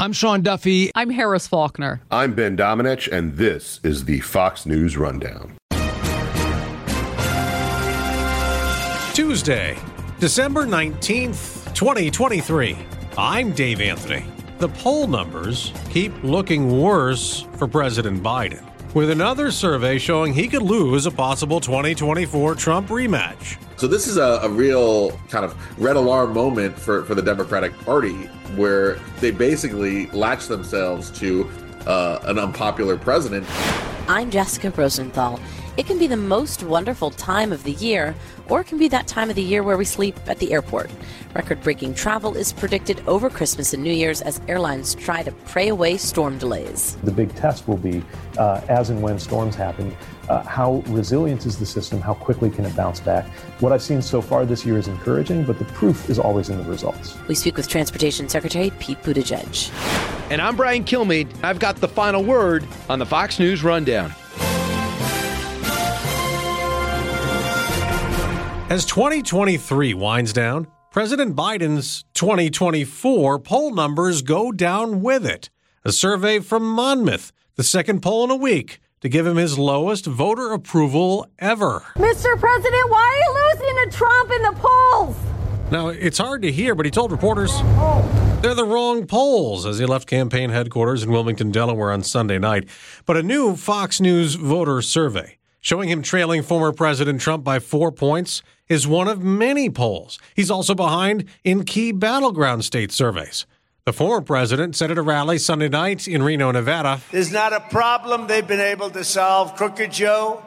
I'm Sean Duffy. I'm Harris Faulkner. I'm Ben Domenech, and this is the Fox News Rundown. Tuesday, December 19th, 2023. I'm Dave Anthony. The poll numbers keep looking worse for President Biden, with another survey showing he could lose a possible 2024 Trump rematch. So this is a, a, real kind of red alarm moment for, for the Democratic Party, where they basically latch themselves to uh, an unpopular president. I'm Jessica Rosenthal. It can be the most wonderful time of the year, or it can be that time of the year where we sleep at the airport. Record breaking travel is predicted over Christmas and New Year's as airlines try to pray away storm delays. The big test will be uh, as and when storms happen. Uh, how resilient is the system? How quickly can it bounce back? What I've seen so far this year is encouraging, but the proof is always in the results. We speak with Transportation Secretary Pete Buttigieg. And I'm Brian Kilmeade. I've got the final word on the Fox News Rundown. As 2023 winds down, President Biden's 2024 poll numbers go down with it. A survey from Monmouth, the second poll in a week, to give him his lowest voter approval ever. Mr. President, why are you losing to Trump in the polls? Now, it's hard to hear, but he told reporters they're the wrong polls as he left campaign headquarters in Wilmington, Delaware on Sunday night. But a new Fox News voter survey showing him trailing former President Trump by four points is one of many polls. He's also behind in key battleground state surveys. The former president said at a rally Sunday night in Reno, Nevada There's not a problem they've been able to solve. Crooked Joe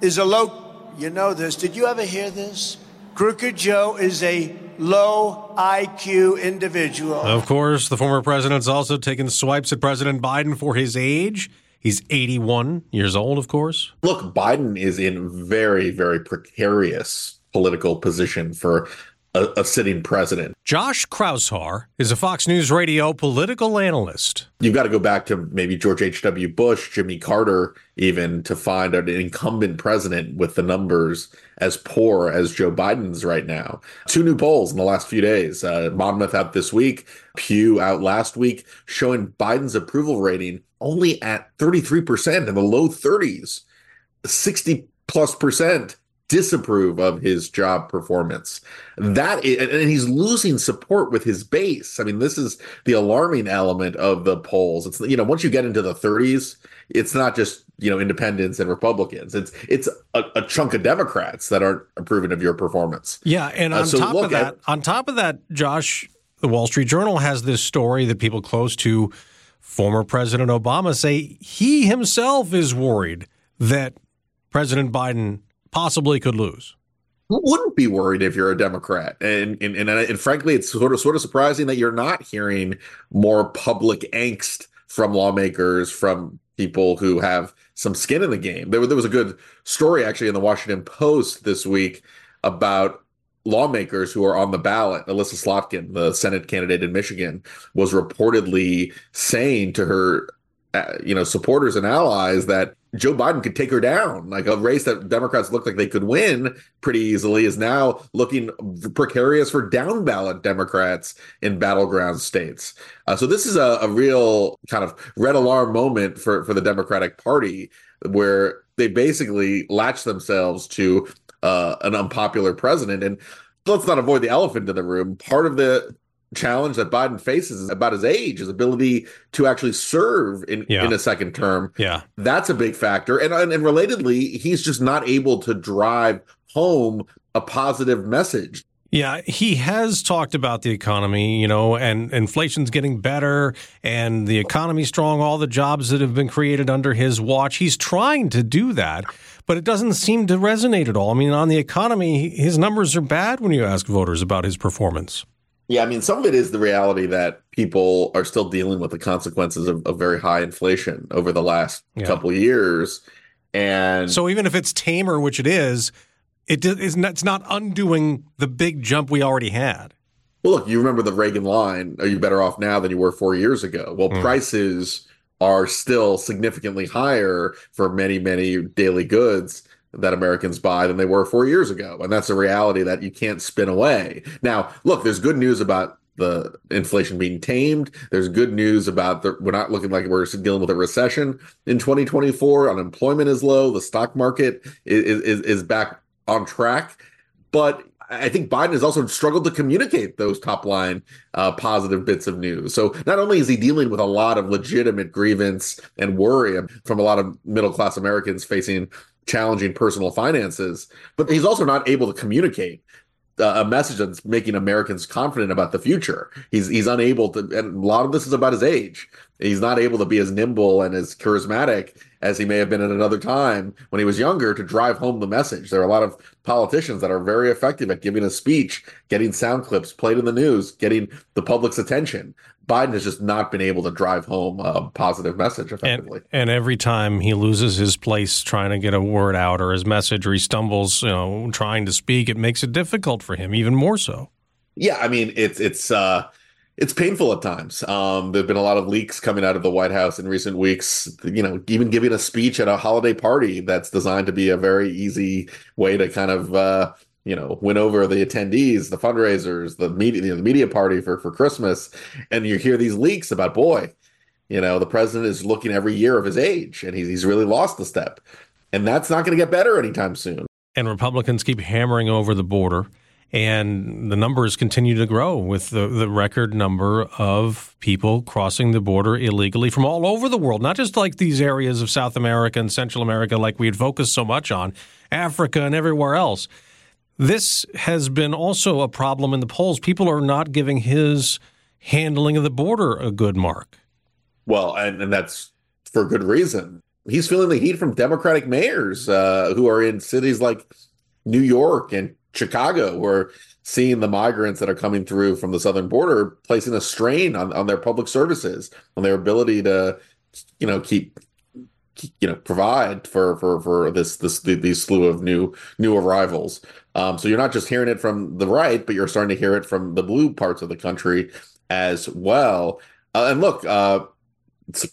is a low. You know this. Did you ever hear this? Crooked Joe is a low IQ individual. Of course, the former president's also taken swipes at President Biden for his age. He's 81 years old, of course. Look, Biden is in very, very precarious political position for a, a, sitting president. Josh Kraushaar is a Fox News radio political analyst. You've got to go back to maybe George H.W. Bush, Jimmy Carter, even to find an incumbent president with the numbers as poor as Joe Biden's right now. Two new polls in the last few days. Uh, Monmouth out this week, Pew out last week, showing Biden's approval rating only at 33% in the low 30s, 60 plus percent disapprove of his job performance. That is, and he's losing support with his base. I mean, this is the alarming element of the polls. It's you know, once you get into the 30s, it's not just you know independents and Republicans. It's it's a, a chunk of Democrats that aren't approving of your performance. Yeah, and uh, on uh, so top of that, at, on top of that, Josh, the Wall Street Journal has this story that people close to former President Obama say he himself is worried that President Biden possibly could lose. Wouldn't be worried if you're a Democrat, and and, and and frankly, it's sort of sort of surprising that you're not hearing more public angst from lawmakers, from people who have some skin in the game. There, there was a good story actually in the Washington Post this week about lawmakers who are on the ballot. Elissa Slotkin, the Senate candidate in Michigan, was reportedly saying to her, uh, you know, supporters and allies that Joe Biden could take her down. Like a race that Democrats looked like they could win pretty easily is now looking precarious for down ballot Democrats in battleground states. Uh, so this is a, a, real kind of red alarm moment for, for the Democratic Party where they basically latch themselves to uh, an unpopular president. And let's not avoid the elephant in the room. Part of the challenge that Biden faces is about his age, his ability to actually serve in, yeah. in a second term. Yeah. That's a big factor. And, and, and relatedly, he's just not able to drive home a positive message. Yeah, he has talked about the economy, you know, and inflation's getting better and the economy's strong, all the jobs that have been created under his watch. He's trying to do that, but it doesn't seem to resonate at all. I mean, on the economy, his numbers are bad when you ask voters about his performance. Yeah, I mean, some of it is the reality that people are still dealing with the consequences of, of very high inflation over the last yeah. couple years. And so even if it's tamer, which it is, it is it's not undoing the big jump we already had. Well, look, you remember the Reagan line, are you better off now than you were four years ago? Well, mm. prices are still significantly higher for many, many daily goods that Americans buy than they were four years ago. And that's a reality that you can't spin away. Now, look, there's good news about the inflation being tamed. There's good news about the, we're not looking like we're dealing with a recession in 2024. Unemployment is low. The stock market is, is, is back on track. But I think Biden has also struggled to communicate those top line uh, positive bits of news. So not only is he dealing with a lot of legitimate grievance and worry from a lot of middle class Americans facing challenging personal finances, but he's also not able to communicate uh, a message that's making Americans confident about the future. He's he's unable to, and a lot of this is about his age. He's not able to be as nimble and as charismatic as he may have been at another time when he was younger to drive home the message. There are a lot of politicians that are very effective at giving a speech, getting sound clips played in the news, getting the public's attention. Biden has just not been able to drive home a positive message effectively. And, and, every time he loses his place trying to get a word out or his message or he stumbles, you know, trying to speak, it makes it difficult for him even more so. Yeah, I mean, it's it's uh it's painful at times. Um, there've been a lot of leaks coming out of the White House in recent weeks. You know, even giving a speech at a holiday party that's designed to be a very easy way to kind of uh, you know win over the attendees, the fundraisers, the media, you know, the media party for for Christmas, and you hear these leaks about boy, you know, the president is looking every year of his age, and he's he's really lost the step, and that's not going to get better anytime soon. And Republicans keep hammering over the border and the numbers continue to grow with the, the record number of people crossing the border illegally from all over the world, not just like these areas of South America and Central America, like we had focused so much on, Africa and everywhere else. This has been also a problem in the polls. People are not giving his handling of the border a good mark. Well, and, and that's for good reason. He's feeling the heat from Democratic mayors uh, who are in cities like New York and Chicago, who are seeing the migrants that are coming through from the southern border placing a strain on, on their public services, on their ability to, you know, keep you know provide for for for this this these slew of new new arrivals um, so you're not just hearing it from the right, but you're starting to hear it from the blue parts of the country as well. Uh, and look, uh,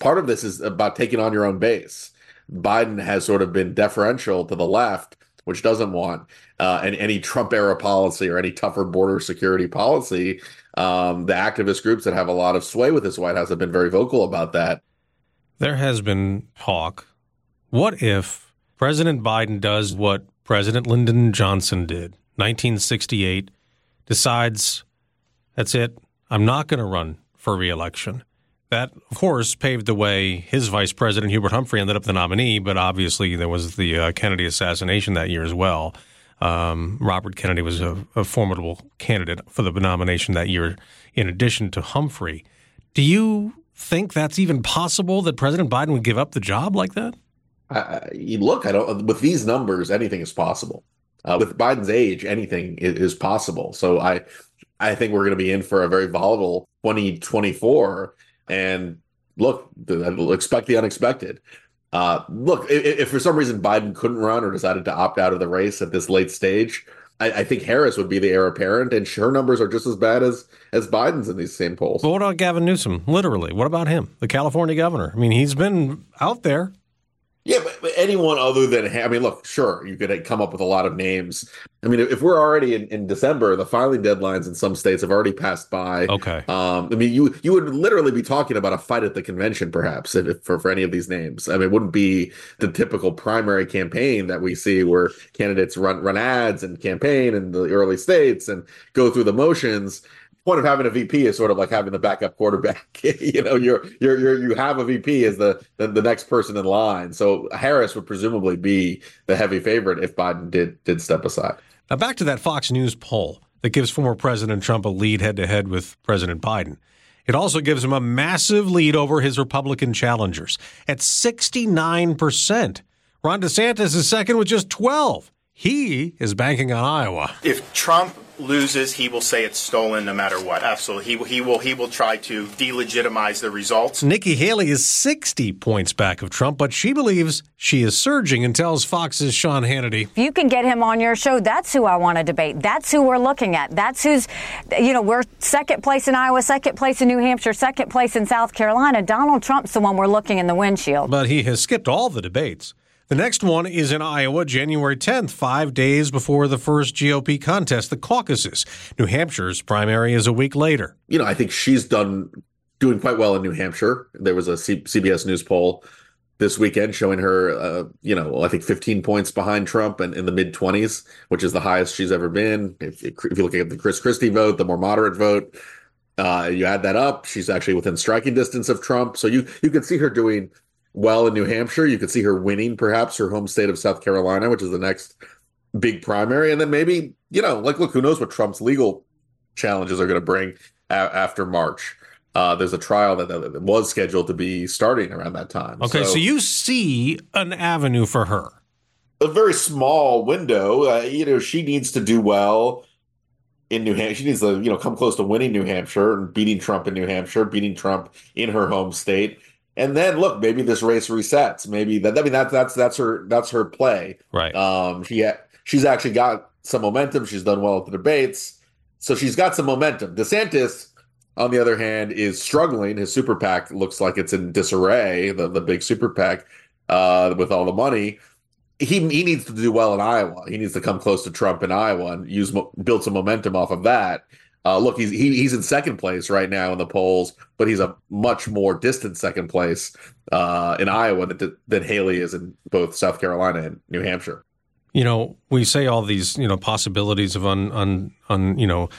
part of this is about taking on your own base. Biden has sort of been deferential to the left, which doesn't want uh, any, any Trump era policy or any tougher border security policy. Um, the activist groups that have a lot of sway with this White House have been very vocal about that. There has been talk. What if President Biden does what President Lyndon Johnson did, 1968, decides that's it. I'm not going to run for reelection. That, of course, paved the way. His vice president, Hubert Humphrey, ended up the nominee, but obviously there was the uh, Kennedy assassination that year as well. Um, Robert Kennedy was a, a formidable candidate for the nomination that year, in addition to Humphrey. Do you think that's even possible that President Biden would give up the job like that? uh, look, I don't with these numbers, anything is possible. Uh, with Biden's age, anything is, is possible. So I, I think we're going to be in for a very volatile 2024. And look, expect the unexpected. Uh, look, if, if, for some reason Biden couldn't run or decided to opt out of the race at this late stage, I, I, think Harris would be the heir apparent, and her numbers are just as bad as as Biden's in these same polls. But what about Gavin Newsom? Literally, what about him, the California governor? I mean, he's been out there. Yeah, but, but, anyone other than I mean, look, sure, you could come up with a lot of names. I mean, if we're already in, in December, the filing deadlines in some states have already passed by. Okay. Um, I mean, you you would literally be talking about a fight at the convention, perhaps, if, for for any of these names. I mean, it wouldn't be the typical primary campaign that we see where candidates run run ads and campaign in the early states and go through the motions point of having a VP is sort of like having the backup quarterback. you know, you're you're you're you have a VP as the, the, the next person in line. So Harris would presumably be the heavy favorite if Biden did did step aside. Now back to that Fox News poll that gives former President Trump a lead head to head with President Biden. It also gives him a massive lead over his Republican challengers at 69%. Ron DeSantis is second with just 12. He is banking on Iowa. If Trump loses, he will say it's stolen no matter what. Absolutely, he will. He will. He will try to delegitimize the results. Nikki Haley is 60 points back of Trump, but she believes she is surging and tells Fox's Sean Hannity. If you can get him on your show, that's who I want to debate. That's who we're looking at. That's who's, you know, we're second place in Iowa, second place in New Hampshire, second place in South Carolina. Donald Trump's the one we're looking in the windshield. But he has skipped all the debates. The next one is in Iowa, January 10th, five days before the first GOP contest, the caucuses. New Hampshire's primary is a week later. You know, I think she's done doing quite well in New Hampshire. There was a C- CBS News poll this weekend showing her, uh, you know, I think 15 points behind Trump and in the mid 20s, which is the highest she's ever been. If, if you look at the Chris Christie vote, the more moderate vote, uh, you add that up, she's actually within striking distance of Trump. So you you can see her doing well in New Hampshire. You could see her winning perhaps her home state of South Carolina, which is the next big primary. And then maybe, you know, like, look, who knows what Trump's legal challenges are going to bring a- after March. Uh, there's a trial that, that, was scheduled to be starting around that time. Okay, so, so you see an avenue for her. A very small window. Uh, you know, she needs to do well in New Hampshire. She needs to, you know, come close to winning New Hampshire and beating Trump in New Hampshire, beating Trump in her home state. And then look, maybe this race resets. Maybe that. I mean, that's that's that's her that's her play. Right. Um. She she's actually got some momentum. She's done well at the debates, so she's got some momentum. DeSantis, on the other hand, is struggling. His super PAC looks like it's in disarray. The the big super PAC, uh, with all the money. He he needs to do well in Iowa. He needs to come close to Trump in Iowa and use build some momentum off of that. Uh, look, he's he, he's in second place right now in the polls, but he's a much more distant second place uh, in Iowa than, than Haley is in both South Carolina and New Hampshire. You know, we say all these you know possibilities of un, un, un you know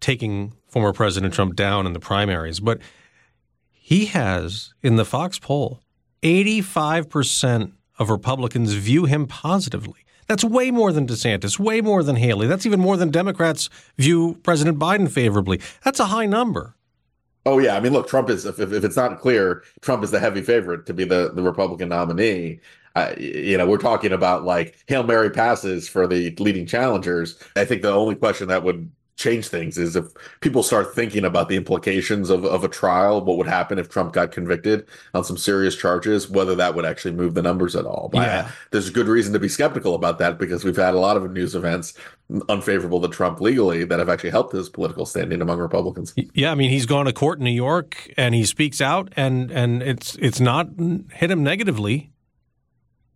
taking former President Trump down in the primaries, but he has in the Fox poll, eighty five percent of Republicans view him positively. That's way more than DeSantis, way more than Haley. That's even more than Democrats view President Biden favorably. That's a high number. Oh yeah, I mean, look, Trump is if, if it's not clear, Trump is the heavy favorite to be the the Republican nominee. Uh, you know, we're talking about like hail mary passes for the leading challengers. I think the only question that would change things is if people start thinking about the implications of, of a trial, what would happen if Trump got convicted on some serious charges, whether that would actually move the numbers at all. But yeah. there's good reason to be skeptical about that because we've had a lot of news events unfavorable to Trump legally that have actually helped his political standing among Republicans. Yeah, I mean he's gone to court in New York and he speaks out and and it's it's not hit him negatively.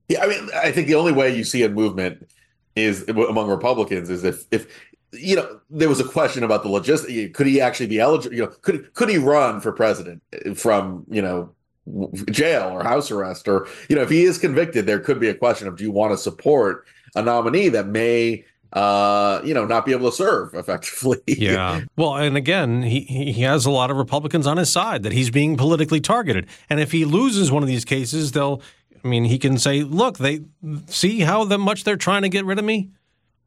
Yeah, I mean I think the only way you see a movement is among Republicans is if if you know, there was a question about the logistics. Could he actually be eligible? You know, could could he run for president from you know jail or house arrest or you know if he is convicted, there could be a question of do you want to support a nominee that may uh, you know, not be able to serve effectively. yeah. Well, and again, he he has a lot of Republicans on his side that he's being politically targeted, and if he loses one of these cases, they'll. I mean, he can say, "Look, they see how much they're trying to get rid of me."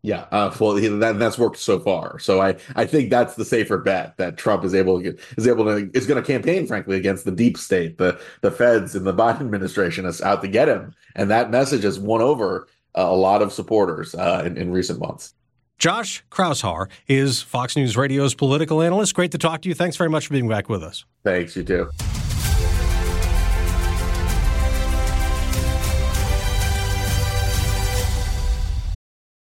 Yeah, uh, well, that, that's worked so far. So I, I think that's the safer bet that Trump is able to get, is able to is going to campaign, frankly, against the deep state, the the Feds and the Biden administration is out to get him, and that message has won over uh, a lot of supporters uh, in, in recent months. Josh Kraushaar is Fox News Radio's political analyst. Great to talk to you. Thanks very much for being back with us. Thanks, you too.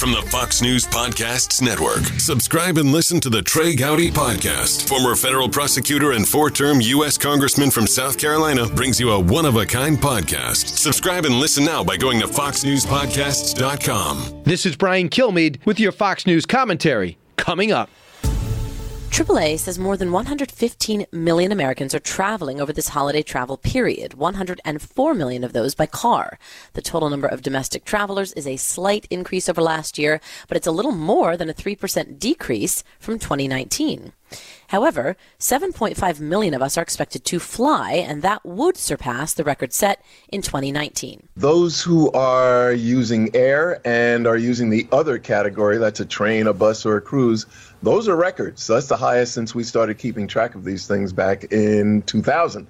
From the Fox News Podcasts Network. Subscribe and listen to the Trey Gowdy Podcast. Former federal prosecutor and four term U.S. Congressman from South Carolina brings you a one of a kind podcast. Subscribe and listen now by going to FoxNewsPodcasts.com. This is Brian Kilmeade with your Fox News commentary. Coming up. AAA says more than 115 million Americans are traveling over this holiday travel period, 104 million of those by car. The total number of domestic travelers is a slight increase over last year, but it's a little more than a 3% decrease from 2019. However, 7.5 million of us are expected to fly, and that would surpass the record set in 2019. Those who are using air and are using the other category, that's a train, a bus, or a cruise, those are records. That's the highest since we started keeping track of these things back in 2000.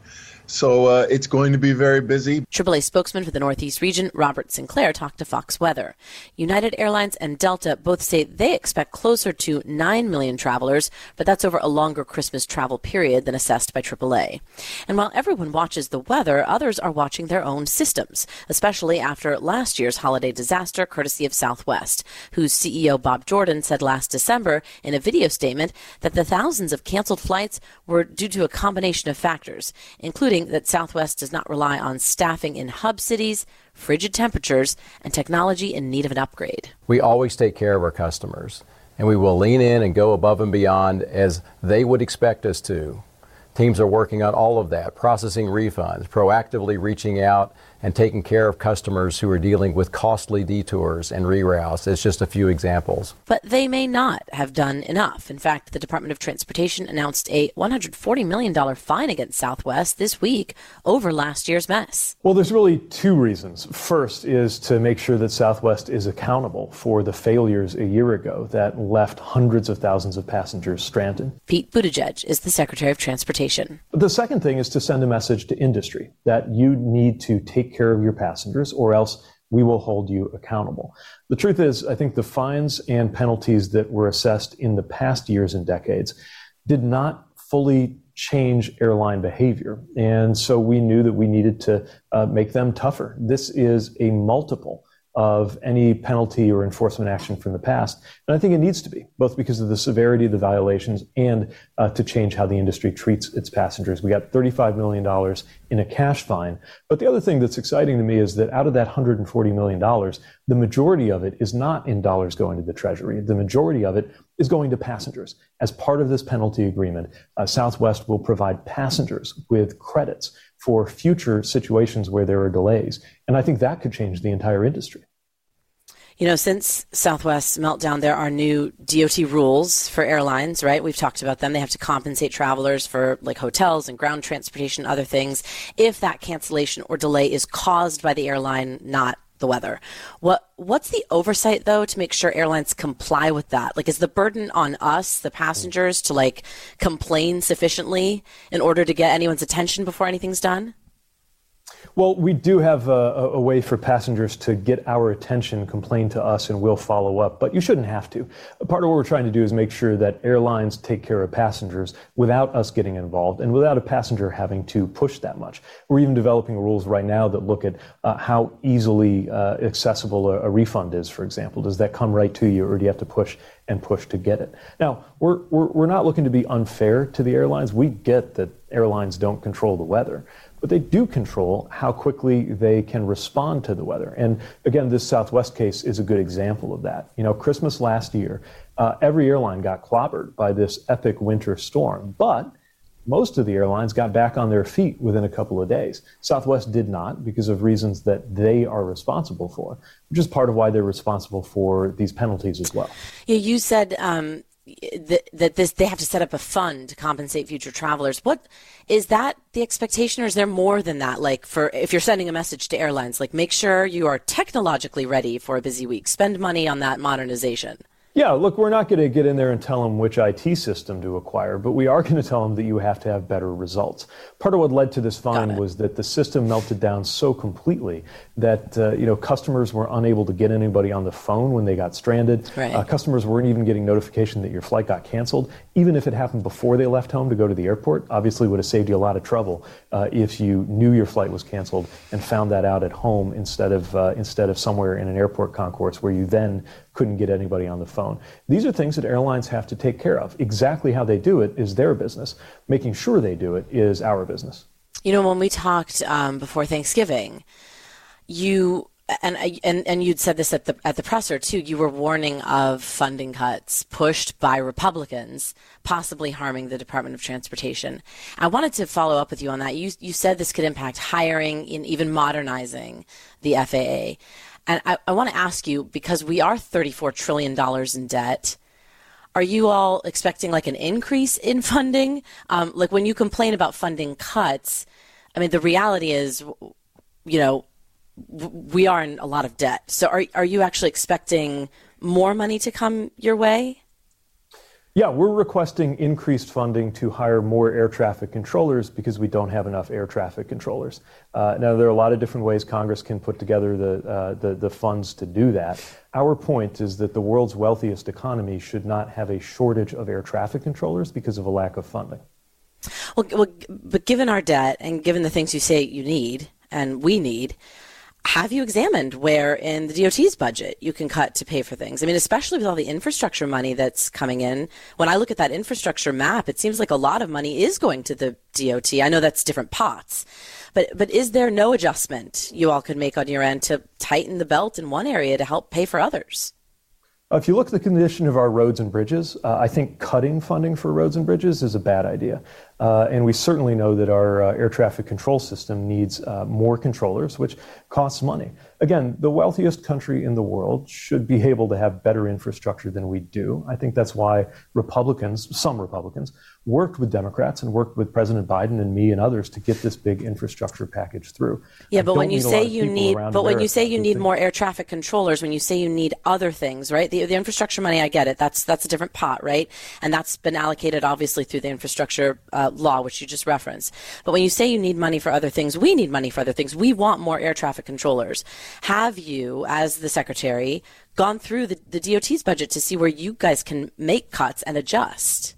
So uh, it's going to be very busy. AAA spokesman for the Northeast region, Robert Sinclair, talked to Fox Weather. United Airlines and Delta both say they expect closer to 9 million travelers, but that's over a longer Christmas travel period than assessed by AAA. And while everyone watches the weather, others are watching their own systems, especially after last year's holiday disaster courtesy of Southwest, whose CEO Bob Jordan said last December in a video statement that the thousands of canceled flights were due to a combination of factors, including that Southwest does not rely on staffing in hub cities, frigid temperatures, and technology in need of an upgrade. We always take care of our customers, and we will lean in and go above and beyond as they would expect us to. Teams are working on all of that, processing refunds, proactively reaching out and taking care of customers who are dealing with costly detours and reroutes. is just a few examples. But they may not have done enough. In fact, the Department of Transportation announced a $140 million fine against Southwest this week over last year's mess. Well, there's really two reasons. First is to make sure that Southwest is accountable for the failures a year ago that left hundreds of thousands of passengers stranded. Pete Buttigieg is the Secretary of Transportation. The second thing is to send a message to industry that you need to take care of your passengers or else we will hold you accountable. The truth is, I think the fines and penalties that were assessed in the past years and decades did not fully change airline behavior. And so we knew that we needed to uh, make them tougher. This is a multiple of any penalty or enforcement action from the past. And I think it needs to be, both because of the severity of the violations and uh, to change how the industry treats its passengers. We got $35 million in a cash fine. But the other thing that's exciting to me is that out of that $140 million, the majority of it is not in dollars going to the Treasury. The majority of it is going to passengers. As part of this penalty agreement, uh, Southwest will provide passengers with credits for future situations where there are delays. And I think that could change the entire industry. You know, since Southwest meltdown, there are new DOT rules for airlines, right? We've talked about them. They have to compensate travelers for like hotels and ground transportation, other things, if that cancellation or delay is caused by the airline, not the weather. What what's the oversight though to make sure airlines comply with that? Like is the burden on us, the passengers, to like complain sufficiently in order to get anyone's attention before anything's done? Well, we do have a, a, way for passengers to get our attention, complain to us, and we'll follow up, but you shouldn't have to. Part of what we're trying to do is make sure that airlines take care of passengers without us getting involved and without a passenger having to push that much. We're even developing rules right now that look at uh, how easily uh, accessible a, a refund is, for example. Does that come right to you, or do you have to push and push to get it. Now, we're, we're, we're not looking to be unfair to the airlines. We get that airlines don't control the weather but they do control how quickly they can respond to the weather. And again, this Southwest case is a good example of that. You know, Christmas last year, uh, every airline got clobbered by this epic winter storm, but most of the airlines got back on their feet within a couple of days. Southwest did not because of reasons that they are responsible for, which is part of why they're responsible for these penalties as well. Yeah, you said um, that, this they have to set up a fund to compensate future travelers. What is that the expectation, or is there more than that? Like for if you're sending a message to airlines, like make sure you are technologically ready for a busy week. Spend money on that modernization. Yeah, look, we're not going to get in there and tell them which IT system to acquire, but we are going to tell them that you have to have better results. Part of what led to this fine was that the system melted down so completely that uh, you know customers were unable to get anybody on the phone when they got stranded. Right. Uh, customers weren't even getting notification that your flight got canceled, even if it happened before they left home to go to the airport. Obviously, would have saved you a lot of trouble uh, if you knew your flight was canceled and found that out at home instead of uh, instead of somewhere in an airport concourse where you then couldn't get anybody on the phone. These are things that airlines have to take care of. Exactly how they do it is their business. Making sure they do it is our business. You know, when we talked um, before Thanksgiving, you and and and you'd said this at the at the presser too. You were warning of funding cuts pushed by Republicans, possibly harming the Department of Transportation. I wanted to follow up with you on that. You you said this could impact hiring and even modernizing the FAA. And I, I want to ask you because we are $34 trillion in debt. are you all expecting like an increase in funding? Um, like when you complain about funding cuts, I mean, the reality is, you know, we are in a lot of debt. So are, are you actually expecting more money to come your way? Yeah, we're requesting increased funding to hire more air traffic controllers because we don't have enough air traffic controllers. Uh, now, there are a lot of different ways Congress can put together the, uh, the, the funds to do that. Our point is that the world's wealthiest economy should not have a shortage of air traffic controllers because of a lack of funding. Well, well but given our debt and given the things you say you need and we need, have you examined where in the DOT's budget you can cut to pay for things? I mean, especially with all the infrastructure money that's coming in. When I look at that infrastructure map, it seems like a lot of money is going to the DOT. I know that's different pots, but but is there no adjustment you all could make on your end to tighten the belt in one area to help pay for others? Uh, if you look at the condition of our roads and bridges, uh, I think cutting funding for roads and bridges is a bad idea. Uh, and we certainly know that our uh, air traffic control system needs uh, more controllers, which costs money. Again, the wealthiest country in the world should be able to have better infrastructure than we do. I think that's why Republicans, some Republicans, worked with Democrats and worked with President Biden and me and others to get this big infrastructure package through. Yeah, but when you say you need, but when you say you need more air traffic controllers, when you say you need other things, right? The, the infrastructure money, I get it. That's that's a different pot, right? And that's been allocated obviously through the infrastructure law, which you just referenced. But when you say you need money for other things, we need money for other things. We want more air traffic controllers. Have you, as the secretary, gone through the, the DOT's budget to see where you guys can make cuts and adjust?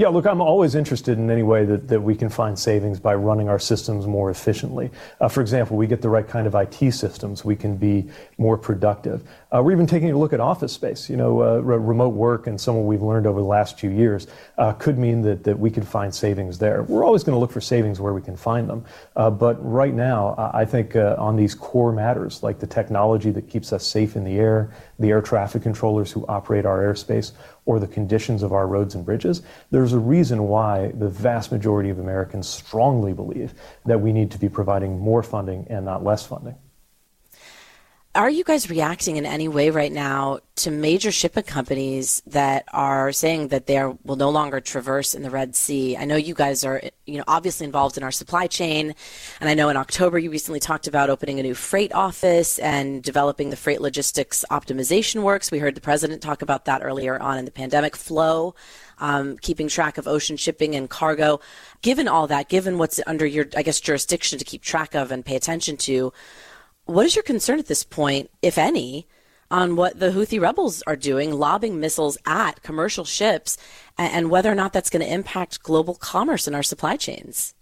Yeah, look, I'm always interested in any way that, that we can find savings by running our systems more efficiently. Uh, for example, we get the right kind of IT systems, we can be more productive. Uh, we're even taking a look at office space. You know, uh, re- remote work and some of what we've learned over the last few years uh, could mean that, that we could find savings there. We're always going to look for savings where we can find them. Uh, but right now, I think uh, on these core matters like the technology that keeps us safe in the air, the air traffic controllers who operate our airspace, or the conditions of our roads and bridges, there's a reason why the vast majority of Americans strongly believe that we need to be providing more funding and not less funding. Are you guys reacting in any way right now to major shipping companies that are saying that they are, will no longer traverse in the Red Sea? I know you guys are, you know, obviously involved in our supply chain, and I know in October you recently talked about opening a new freight office and developing the freight logistics optimization works. We heard the president talk about that earlier on in the pandemic flow. Um, keeping track of ocean shipping and cargo. Given all that, given what's under your, I guess, jurisdiction to keep track of and pay attention to, what is your concern at this point, if any, on what the Houthi rebels are doing, lobbing missiles at commercial ships, and, whether or not that's going to impact global commerce and our supply chains?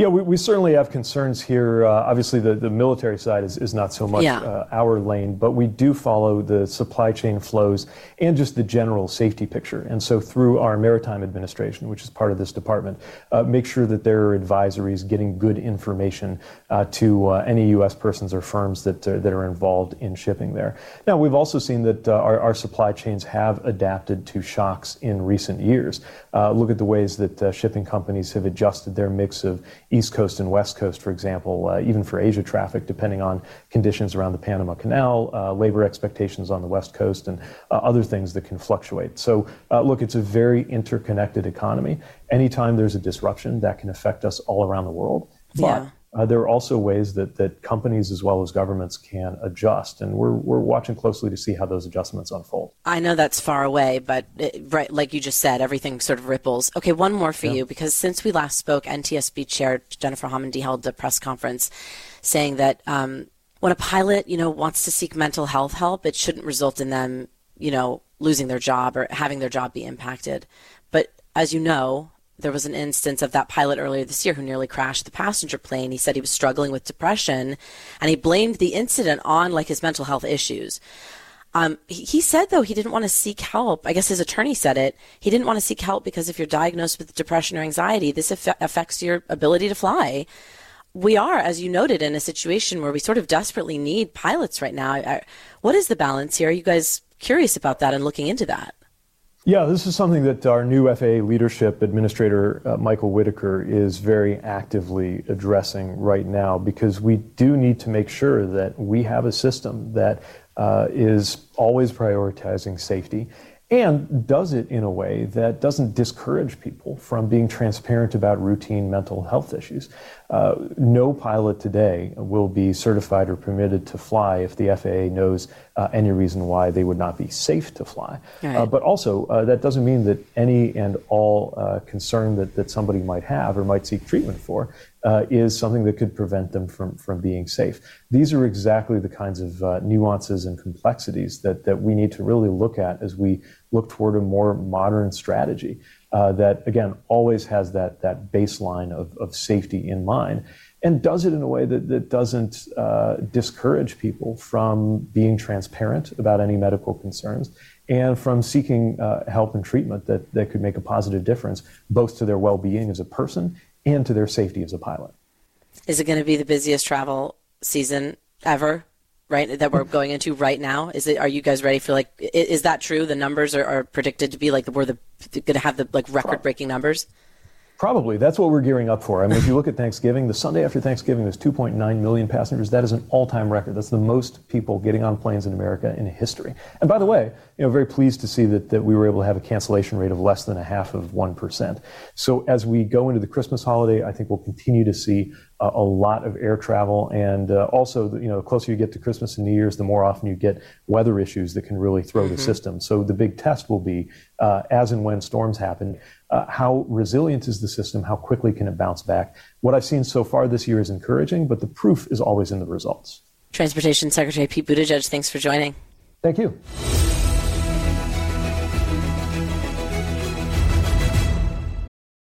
Yeah, we, we certainly have concerns here. Uh, obviously, the, the military side is, is not so much yeah. uh, our lane, but we do follow the supply chain flows and just the general safety picture. And so, through our Maritime Administration, which is part of this department, uh, make sure that there are advisories getting good information uh, to uh, any U.S. persons or firms that, uh, that are involved in shipping there. Now, we've also seen that our, our supply chains have adapted to shocks in recent years. look at the ways that shipping companies have adjusted their mix of East Coast and West Coast, for example, uh, even for Asia traffic, depending on conditions around the Panama Canal, uh, labor expectations on the West Coast, and uh, other things that can fluctuate. So, uh, look, it's a very interconnected economy. Anytime there's a disruption, that can affect us all around the world. But yeah. Uh, there are also ways that, that companies as well as governments can adjust, and we're, we're watching closely to see how those adjustments unfold. I know that's far away, but it, right, like you just said, everything sort of ripples. Okay, one more for yeah. you, because since we last spoke, NTSB Chair Jennifer Homendy held a press conference saying that um, when a pilot, you know, wants to seek mental health help, it shouldn't result in them, you know, losing their job or having their job be impacted. But as you know, there was an instance of that pilot earlier this year who nearly crashed the passenger plane. He said he was struggling with depression and he blamed the incident on like his mental health issues. Um, he, said though he didn't want to seek help. I guess his attorney said it. He didn't want to seek help because if you're diagnosed with depression or anxiety, this aff- affects your ability to fly. We are, as you noted, in a situation where we sort of desperately need pilots right now. I, what is the balance here? Are you guys curious about that and looking into that? Yeah, this is something that our new FAA leadership administrator, uh, Michael Whitaker, is very actively addressing right now because we do need to make sure that we have a system that uh, is always prioritizing safety and does it in a way that doesn't discourage people from being transparent about routine mental health issues. Uh, no pilot today will be certified or permitted to fly if the FAA knows uh, any reason why they would not be safe to fly. Right. Uh, but also, uh, that doesn't mean that any and all uh, concern that, that somebody might have or might seek treatment for uh, is something that could prevent them from, from being safe. These are exactly the kinds of uh, nuances and complexities that, that we need to really look at as we look toward a more modern strategy uh, that, again, always has that, that baseline of, of safety in mind and does it in a way that, that doesn't uh, discourage people from being transparent about any medical concerns and from seeking uh, help and treatment that, that could make a positive difference both to their well-being as a person and to their safety as a pilot. Is it going to be the busiest travel season ever? Right, that we're going into right now. Is it? Are you guys ready for like? Is that true? The numbers are, are predicted to be like we're the going to have the like record-breaking numbers. Probably. That's what we're gearing up for. I mean, if you look at Thanksgiving, the Sunday after Thanksgiving, there's 2.9 million passengers. That is an all-time record. That's the most people getting on planes in America in history. And by the way, you know, very pleased to see that, that we were able to have a cancellation rate of less than a half of 1%. So as we go into the Christmas holiday, I think we'll continue to see uh, a lot of air travel. And uh, also, you know, the closer you get to Christmas and New Year's, the more often you get weather issues that can really throw mm-hmm. the system. So the big test will be, uh, as and when storms happen, uh, how resilient is the system? How quickly can it bounce back? What I've seen so far this year is encouraging, but the proof is always in the results. Transportation Secretary Pete Buttigieg, thanks for joining. Thank you.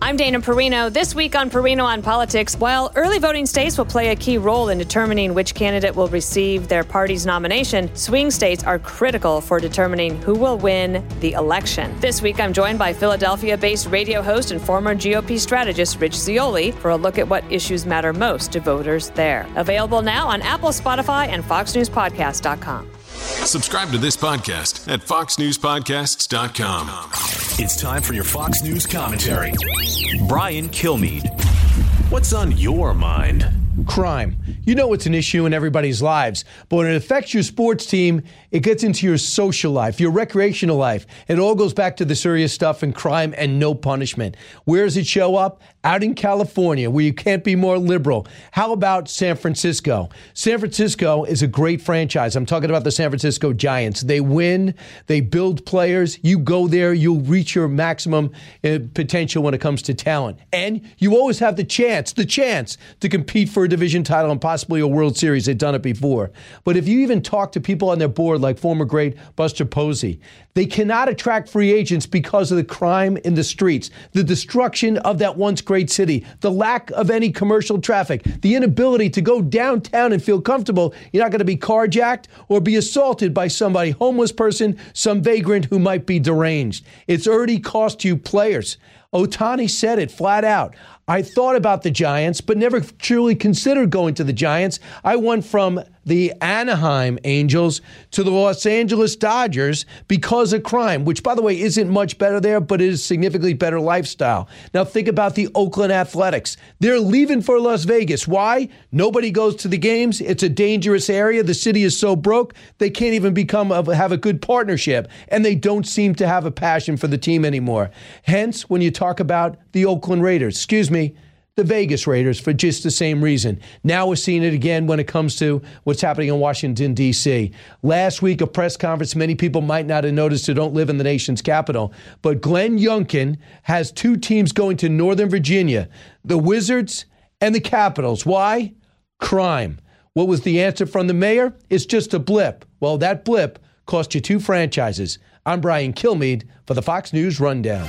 I'm Dana Perino. This week on Perino on Politics, while early voting states will play a key role in determining which candidate will receive their party's nomination, swing states are critical for determining who will win the election. This week, I'm joined by Philadelphia based radio host and former GOP strategist Rich Zeoli for a look at what issues matter most to voters there. Available now on Apple, Spotify, and FoxNewsPodcast.com. Subscribe to this podcast at foxnewspodcasts.com. It's time for your Fox News commentary. Brian Kilmeade. What's on your mind? Crime. You know it's an issue in everybody's lives, but when it affects your sports team, it gets into your social life, your recreational life. It all goes back to the serious stuff and crime and no punishment. Where does it show up? Out in California, where you can't be more liberal. How about San Francisco? San Francisco is a great franchise. I'm talking about the San Francisco Giants. They win, they build players. You go there, you'll reach your maximum uh, potential when it comes to talent. And you always have the chance, the chance to compete for a division title and possibly a World Series. They've done it before. But if you even talk to people on their board, like former great Buster Posey, they cannot attract free agents because of the crime in the streets, the destruction of that once great city, the lack of any commercial traffic, the inability to go downtown and feel comfortable. You're not going to be carjacked or be assaulted by somebody, homeless person, some vagrant who might be deranged. It's already cost you players. Ohtani said it flat out. I thought about the Giants, but never truly considered going to the Giants. I went from the Anaheim Angels to the Los Angeles Dodgers because of crime, which, by the way, isn't much better there, but is significantly better lifestyle. Now, think about the Oakland Athletics. They're leaving for Las Vegas. Why? Nobody goes to the games. It's a dangerous area. The city is so broke, they can't even become have a good partnership, and they don't seem to have a passion for the team anymore. Hence, when you talk about the Oakland Raiders, excuse me, the Vegas Raiders for just the same reason. Now we're seeing it again when it comes to what's happening in Washington, D.C. Last week, a press conference, many people might not have noticed who don't live in the nation's capital, but Glenn Youngkin has two teams going to Northern Virginia the Wizards and the Capitals. Why? Crime. What was the answer from the mayor? It's just a blip. Well, that blip cost you two franchises. I'm Brian Kilmeade for the Fox News Rundown.